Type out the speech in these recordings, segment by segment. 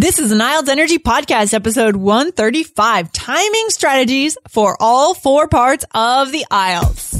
This is an IELTS Energy Podcast, episode 135, timing strategies for all four parts of the IELTS.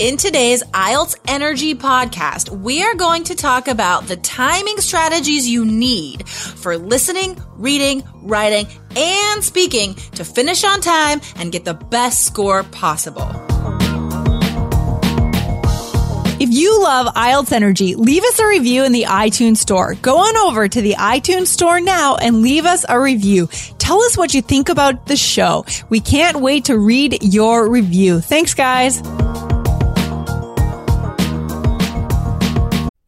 In today's IELTS Energy podcast, we are going to talk about the timing strategies you need for listening, reading, writing, and speaking to finish on time and get the best score possible. If you love IELTS Energy, leave us a review in the iTunes store. Go on over to the iTunes store now and leave us a review. Tell us what you think about the show. We can't wait to read your review. Thanks, guys.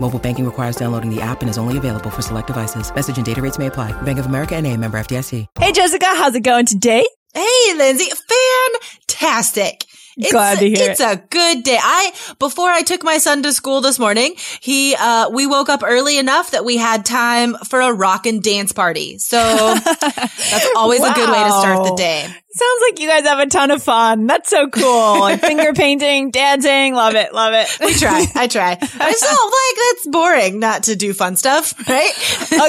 Mobile banking requires downloading the app and is only available for select devices. Message and data rates may apply. Bank of America and a member FDIC. Hey, Jessica, how's it going today? Hey, Lindsay, fantastic. It's, Glad to hear It's a good day. I, before I took my son to school this morning, he, uh, we woke up early enough that we had time for a rock and dance party. So that's always a good way to start the day. Sounds like you guys have a ton of fun. That's so cool. Like finger painting, dancing. Love it. Love it. We try. I try. I still like that's boring not to do fun stuff, right?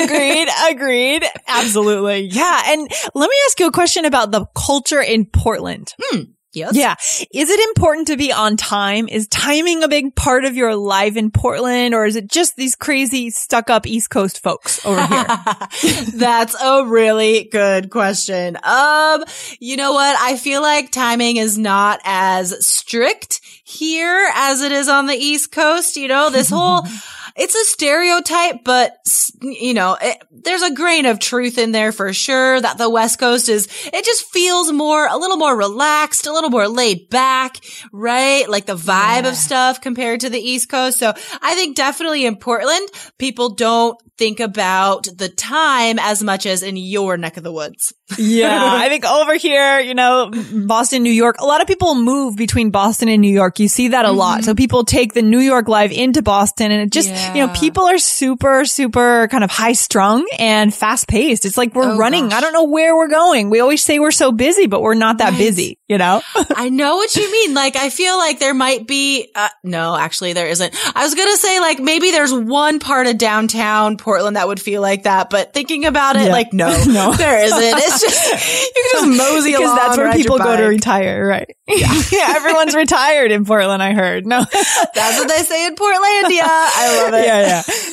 agreed. Agreed. Absolutely. Yeah. And let me ask you a question about the culture in Portland. Yes. Yeah. Is it important to be on time? Is timing a big part of your life in Portland or is it just these crazy stuck up East Coast folks over here? That's a really good question. Um, you know what? I feel like timing is not as strict here as it is on the East Coast. You know, this whole, it's a stereotype, but you know, it, there's a grain of truth in there for sure that the West Coast is, it just feels more, a little more relaxed, a little more laid back, right? Like the vibe of stuff compared to the East Coast. So I think definitely in Portland, people don't think about the time as much as in your neck of the woods. Yeah, I think over here, you know, Boston, New York, a lot of people move between Boston and New York. You see that a lot. So people take the New York live into Boston and it just, you know, Mm-hmm. People are super, super kind of high strung and fast paced. It's like we're Oh, running. gosh. I don't know where we're going. We always say we're so busy, but we're not that Right. busy, you know? I know what you mean. Like, I feel like there might be, uh, no, actually there isn't. I was going to say like maybe there's one part of downtown Portland that would feel like that, but thinking about it, Yeah. like, no, No. there isn't. It's just, you can just mosey because along, that's where people go to retire, right? Yeah. Everyone's retired in Portland, I heard. No. That's what they say in Portlandia. I love it. yeah, yeah.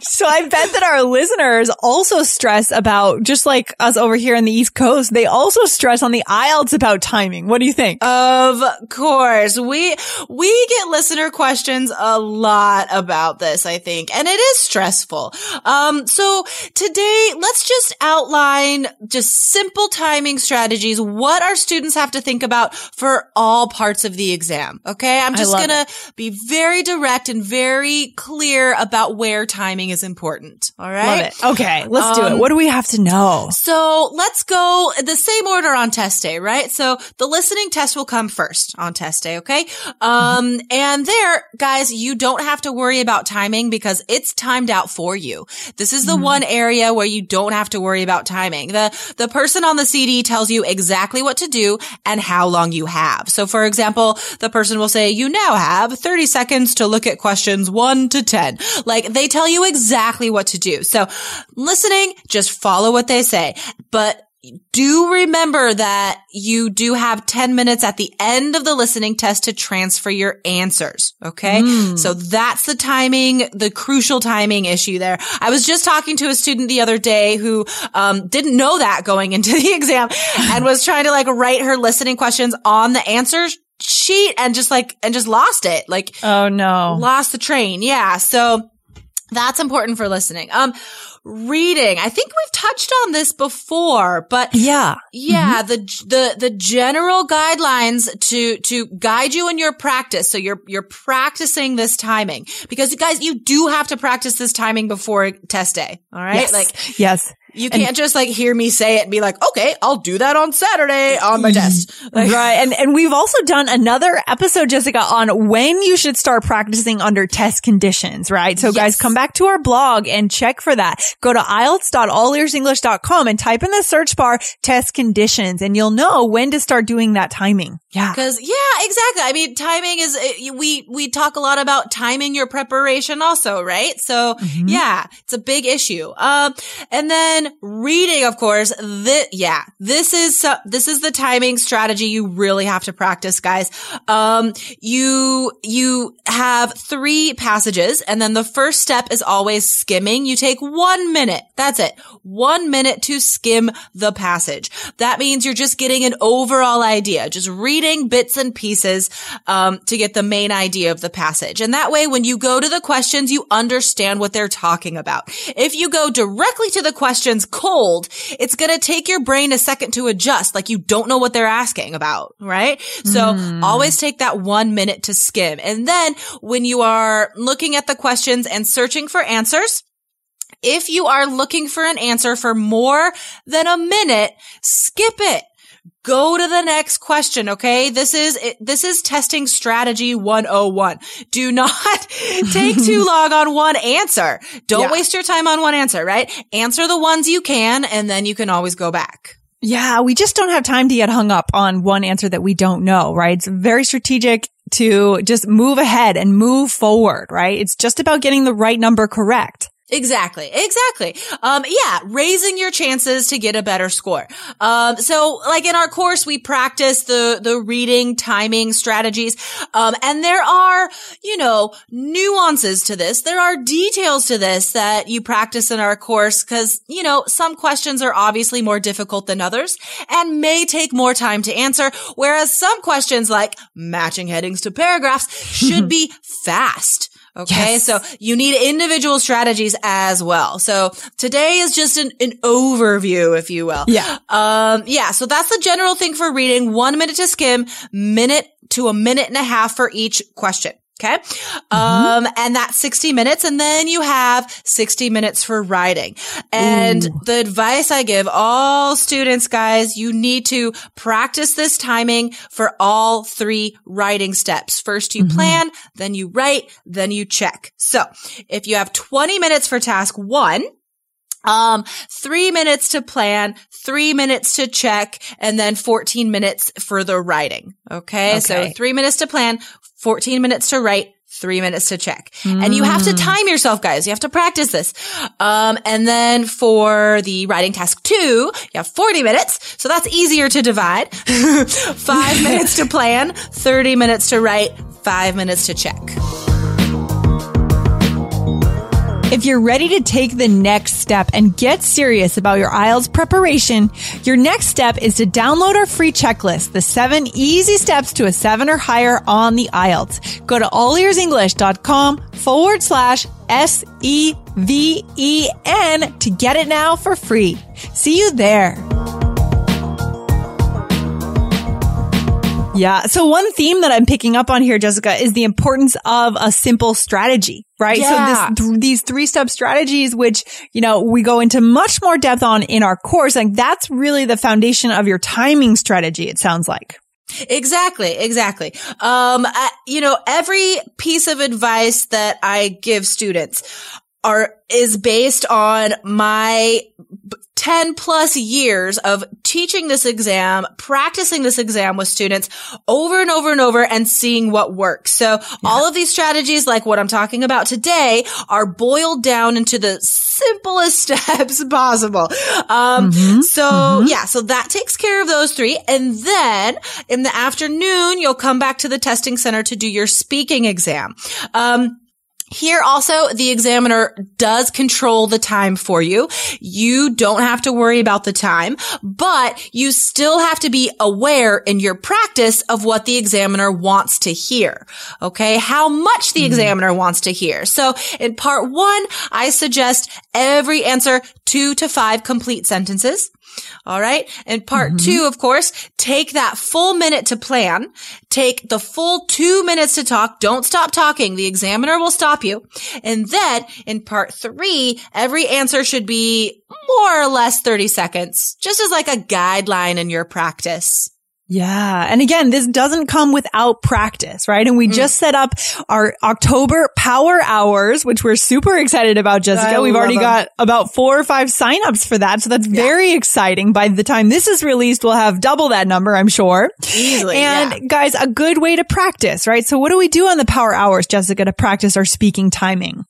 So I bet that our listeners also stress about, just like us over here in the East Coast, they also stress on the IELTS about timing. What do you think? Of course. We, we get listener questions a lot about this, I think, and it is stressful. Um, so today let's just outline just simple timing strategies, what our students have to think about for all parts of the exam. Okay. I'm just gonna be very direct and very clear about where timing is important. All right. Love it. Okay, let's do it. Um, What do we have to know? So let's go the same order on test day, right? So the listening test will come first on test day, okay? Um, and there, guys, you don't have to worry about timing because it's timed out for you. This is the one area where you don't have to worry about timing. The, the person on the CD tells you exactly what to do and how long you have. So for example, the person will say, you now have 30 seconds to look at questions one to 10. Like they tell you exactly what to do. So listening, just follow what they say. But do remember that you do have 10 minutes at the end of the listening test to transfer your answers. Okay. Mm. So that's the timing, the crucial timing issue there. I was just talking to a student the other day who, um, didn't know that going into the exam and was trying to like write her listening questions on the answers sheet and just like, and just lost it. Like, oh no, lost the train. Yeah. So that's important for listening. Um, reading. I think we've touched on this before, but yeah, yeah, mm-hmm. the, the, the general guidelines to, to guide you in your practice. So you're, you're practicing this timing because you guys, you do have to practice this timing before test day. All right. Yes. Like, yes. You can't and, just like hear me say it and be like, okay, I'll do that on Saturday on my test. Like, right. And, and we've also done another episode, Jessica, on when you should start practicing under test conditions, right? So yes. guys, come back to our blog and check for that. Go to IELTS.allearsenglish.com and type in the search bar test conditions and you'll know when to start doing that timing. Yeah. Cause yeah, exactly. I mean, timing is, eh, we, we talk a lot about timing your preparation also, right? So mm-hmm. yeah, it's a big issue. Um, and then reading, of course, this, yeah, this is, uh, this is the timing strategy you really have to practice, guys. Um, you, you have three passages and then the first step is always skimming. You take one minute. That's it. One minute to skim the passage. That means you're just getting an overall idea, just reading bits and pieces, um, to get the main idea of the passage. And that way, when you go to the questions, you understand what they're talking about. If you go directly to the questions cold, it's going to take your brain a second to adjust. Like you don't know what they're asking about, right? So mm. always take that one minute to skim. And then when you are looking at the questions and searching for answers, if you are looking for an answer for more than a minute, skip it. Go to the next question. Okay. This is, this is testing strategy 101. Do not take too long on one answer. Don't yeah. waste your time on one answer, right? Answer the ones you can and then you can always go back. Yeah, we just don't have time to get hung up on one answer that we don't know, right? It's very strategic to just move ahead and move forward, right? It's just about getting the right number correct. Exactly. Exactly. Um, yeah, raising your chances to get a better score. Um, so like in our course, we practice the, the reading timing strategies. Um, and there are, you know, nuances to this. There are details to this that you practice in our course because, you know, some questions are obviously more difficult than others and may take more time to answer. Whereas some questions like matching headings to paragraphs should be fast. Okay. Yes. So you need individual strategies as well. So today is just an, an overview, if you will. Yeah. Um, yeah. So that's the general thing for reading. One minute to skim, minute to a minute and a half for each question. Okay. Mm-hmm. Um, and that's 60 minutes. And then you have 60 minutes for writing. And Ooh. the advice I give all students, guys, you need to practice this timing for all three writing steps. First you mm-hmm. plan, then you write, then you check. So if you have 20 minutes for task one, um, three minutes to plan, three minutes to check, and then 14 minutes for the writing. Okay? okay. So three minutes to plan, 14 minutes to write, three minutes to check. Mm. And you have to mm. time yourself, guys. You have to practice this. Um, and then for the writing task two, you have 40 minutes. So that's easier to divide. five minutes to plan, 30 minutes to write, five minutes to check. If you're ready to take the next step and get serious about your IELTS preparation, your next step is to download our free checklist, the seven easy steps to a seven or higher on the IELTS. Go to allearsenglish.com forward slash S E V E N to get it now for free. See you there. Yeah. So one theme that I'm picking up on here, Jessica, is the importance of a simple strategy, right? Yeah. So this, th- these three step strategies, which, you know, we go into much more depth on in our course, like that's really the foundation of your timing strategy. It sounds like. Exactly, exactly. Um, I, you know, every piece of advice that I give students are, is based on my 10 plus years of teaching this exam, practicing this exam with students over and over and over and seeing what works. So yeah. all of these strategies, like what I'm talking about today, are boiled down into the simplest steps possible. Um, mm-hmm. so mm-hmm. yeah, so that takes care of those three. And then in the afternoon, you'll come back to the testing center to do your speaking exam. Um, here also, the examiner does control the time for you. You don't have to worry about the time, but you still have to be aware in your practice of what the examiner wants to hear. Okay. How much the mm-hmm. examiner wants to hear. So in part one, I suggest every answer two to five complete sentences. All right. And part mm-hmm. two, of course, take that full minute to plan. Take the full two minutes to talk. Don't stop talking. The examiner will stop you. And then in part three, every answer should be more or less 30 seconds, just as like a guideline in your practice. Yeah. And again, this doesn't come without practice, right? And we mm. just set up our October power hours, which we're super excited about, Jessica. I We've already them. got about four or five signups for that. So that's yeah. very exciting. By the time this is released, we'll have double that number, I'm sure. Easily. And yeah. guys, a good way to practice, right? So what do we do on the power hours, Jessica, to practice our speaking timing?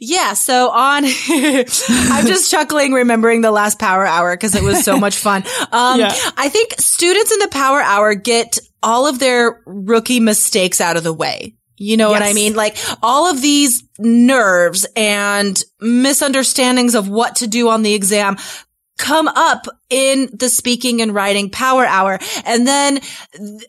Yeah. So on, I'm just chuckling remembering the last power hour because it was so much fun. Um, yeah. I think students in the power hour get all of their rookie mistakes out of the way. You know yes. what I mean? Like all of these nerves and misunderstandings of what to do on the exam come up in the speaking and writing power hour. And then,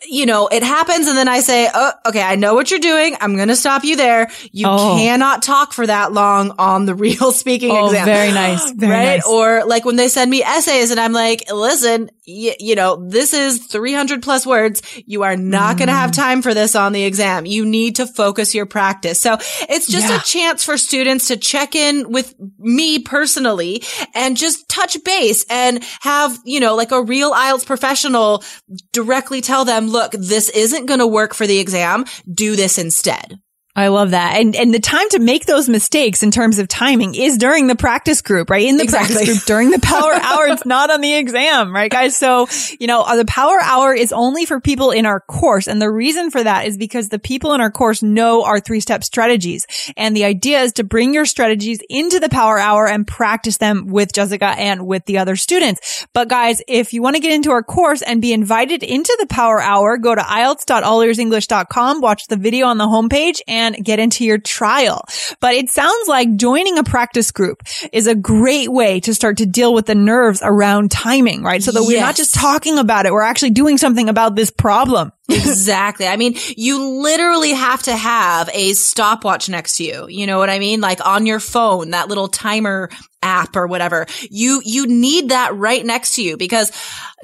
you know, it happens. And then I say, Oh, okay, I know what you're doing. I'm going to stop you there. You oh. cannot talk for that long on the real speaking oh, exam. Very nice. Very right. Nice. Or like when they send me essays and I'm like, listen, y- you know, this is 300 plus words. You are not mm. going to have time for this on the exam. You need to focus your practice. So it's just yeah. a chance for students to check in with me personally and just touch base and have have, you know, like a real IELTS professional directly tell them, look, this isn't going to work for the exam. Do this instead. I love that. And and the time to make those mistakes in terms of timing is during the practice group, right? In the exactly. practice group during the power hour. It's not on the exam, right guys? So, you know, uh, the power hour is only for people in our course. And the reason for that is because the people in our course know our three step strategies. And the idea is to bring your strategies into the power hour and practice them with Jessica and with the other students. But guys, if you want to get into our course and be invited into the power hour, go to IELTS.allearsenglish.com, watch the video on the homepage and and get into your trial. But it sounds like joining a practice group is a great way to start to deal with the nerves around timing, right? So that we're not just talking about it. We're actually doing something about this problem. Exactly. I mean, you literally have to have a stopwatch next to you. You know what I mean? Like on your phone, that little timer app or whatever. You, you need that right next to you because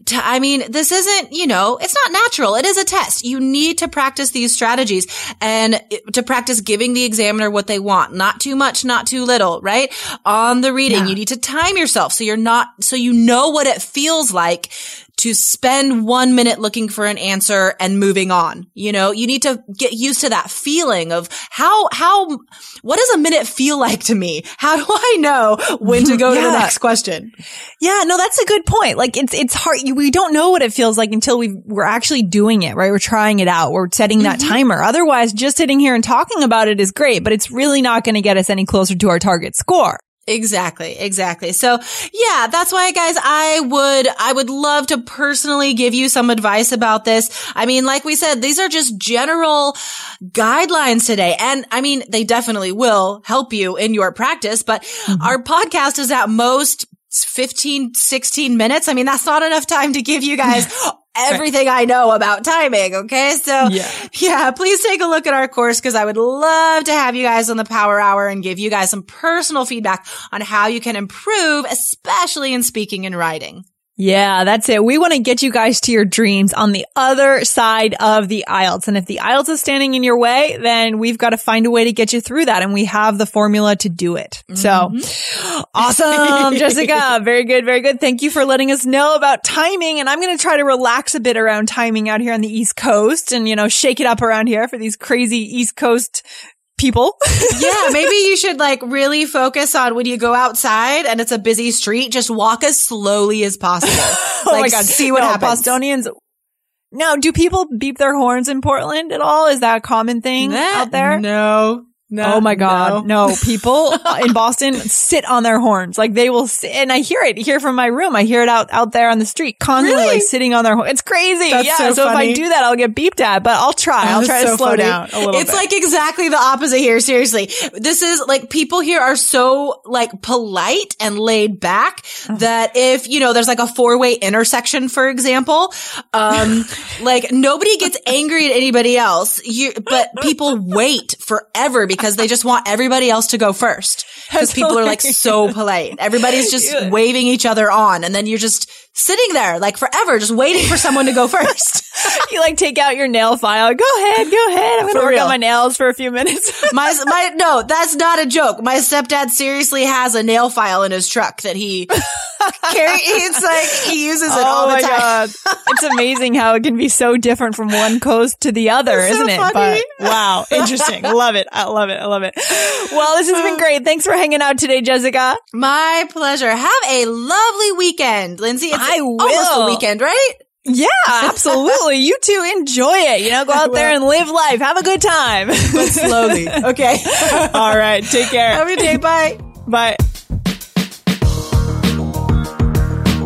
t- I mean, this isn't, you know, it's not natural. It is a test. You need to practice these strategies and eh, to practice giving the examiner what they want. Not too much, not too little, right? On the reading, yeah. you need to time yourself so you're not, so you know what it feels like to spend one minute looking for an answer and moving on. You know, you need to get used to that feeling of how, how, what does a minute feel like to me? How do I know when to go yeah. to the next question? Yeah, no, that's a good point. Like it's, it's hard. We don't know what it feels like until we we're actually doing it, right? We're trying it out. We're setting that mm-hmm. timer. Otherwise, just sitting here and talking about it is great, but it's really not going to get us any closer to our target score. Exactly, exactly. So yeah, that's why guys, I would, I would love to personally give you some advice about this. I mean, like we said, these are just general guidelines today. And I mean, they definitely will help you in your practice, but mm-hmm. our podcast is at most 15, 16 minutes. I mean, that's not enough time to give you guys everything I know about timing. Okay. So yeah. yeah, please take a look at our course because I would love to have you guys on the power hour and give you guys some personal feedback on how you can improve, especially in speaking and writing. Yeah, that's it. We want to get you guys to your dreams on the other side of the IELTS. And if the IELTS is standing in your way, then we've got to find a way to get you through that. And we have the formula to do it. Mm-hmm. So awesome, Jessica. Very good. Very good. Thank you for letting us know about timing. And I'm going to try to relax a bit around timing out here on the East Coast and, you know, shake it up around here for these crazy East Coast people. yeah, maybe you should like really focus on when you go outside and it's a busy street, just walk as slowly as possible. oh like, my god, see what no, happens. Bostonians. Now, do people beep their horns in Portland at all? Is that a common thing That- out there? No. No. oh my god, no. no! People in Boston sit on their horns, like they will sit, and I hear it here from my room. I hear it out out there on the street, constantly Really? like sitting on their horns. It's crazy. That's yeah, so so, if. I do that, I'll get beeped at. But I'll try. I'll try to so slow funny. down a little It's bit. like exactly the opposite here. Seriously. This is like people here are so like polite and laid back Uh-huh. that if, you know, there's like a four way intersection, for example, um, like nobody gets angry at anybody else. You, but people wait forever because they just want everybody else to go first. Because people are like so polite. Everybody's just Yeah. waving each other on and then you're just sitting there like forever, just waiting for someone to go first. you like take out your nail file. Go ahead, go ahead. I'm gonna work real. on my nails for a few minutes. My, my, no, that's not a joke. My stepdad seriously has a nail file in his truck that he carry. It's like he uses it all oh the my time. god, it's amazing how it can be so different from one coast to the other, isn't it? funny. But wow, interesting. love it. I love it. I love it. Well, this has been uh. great. Thanks for hanging out today, Jessica. My pleasure. Have a lovely weekend, Lindsay. It's I almost will. a weekend, right? Yeah, absolutely. you two enjoy it. You know, go out there and live life. Have a good time. But slowly. Okay. All right. Take care. Have a good day. Bye. Bye.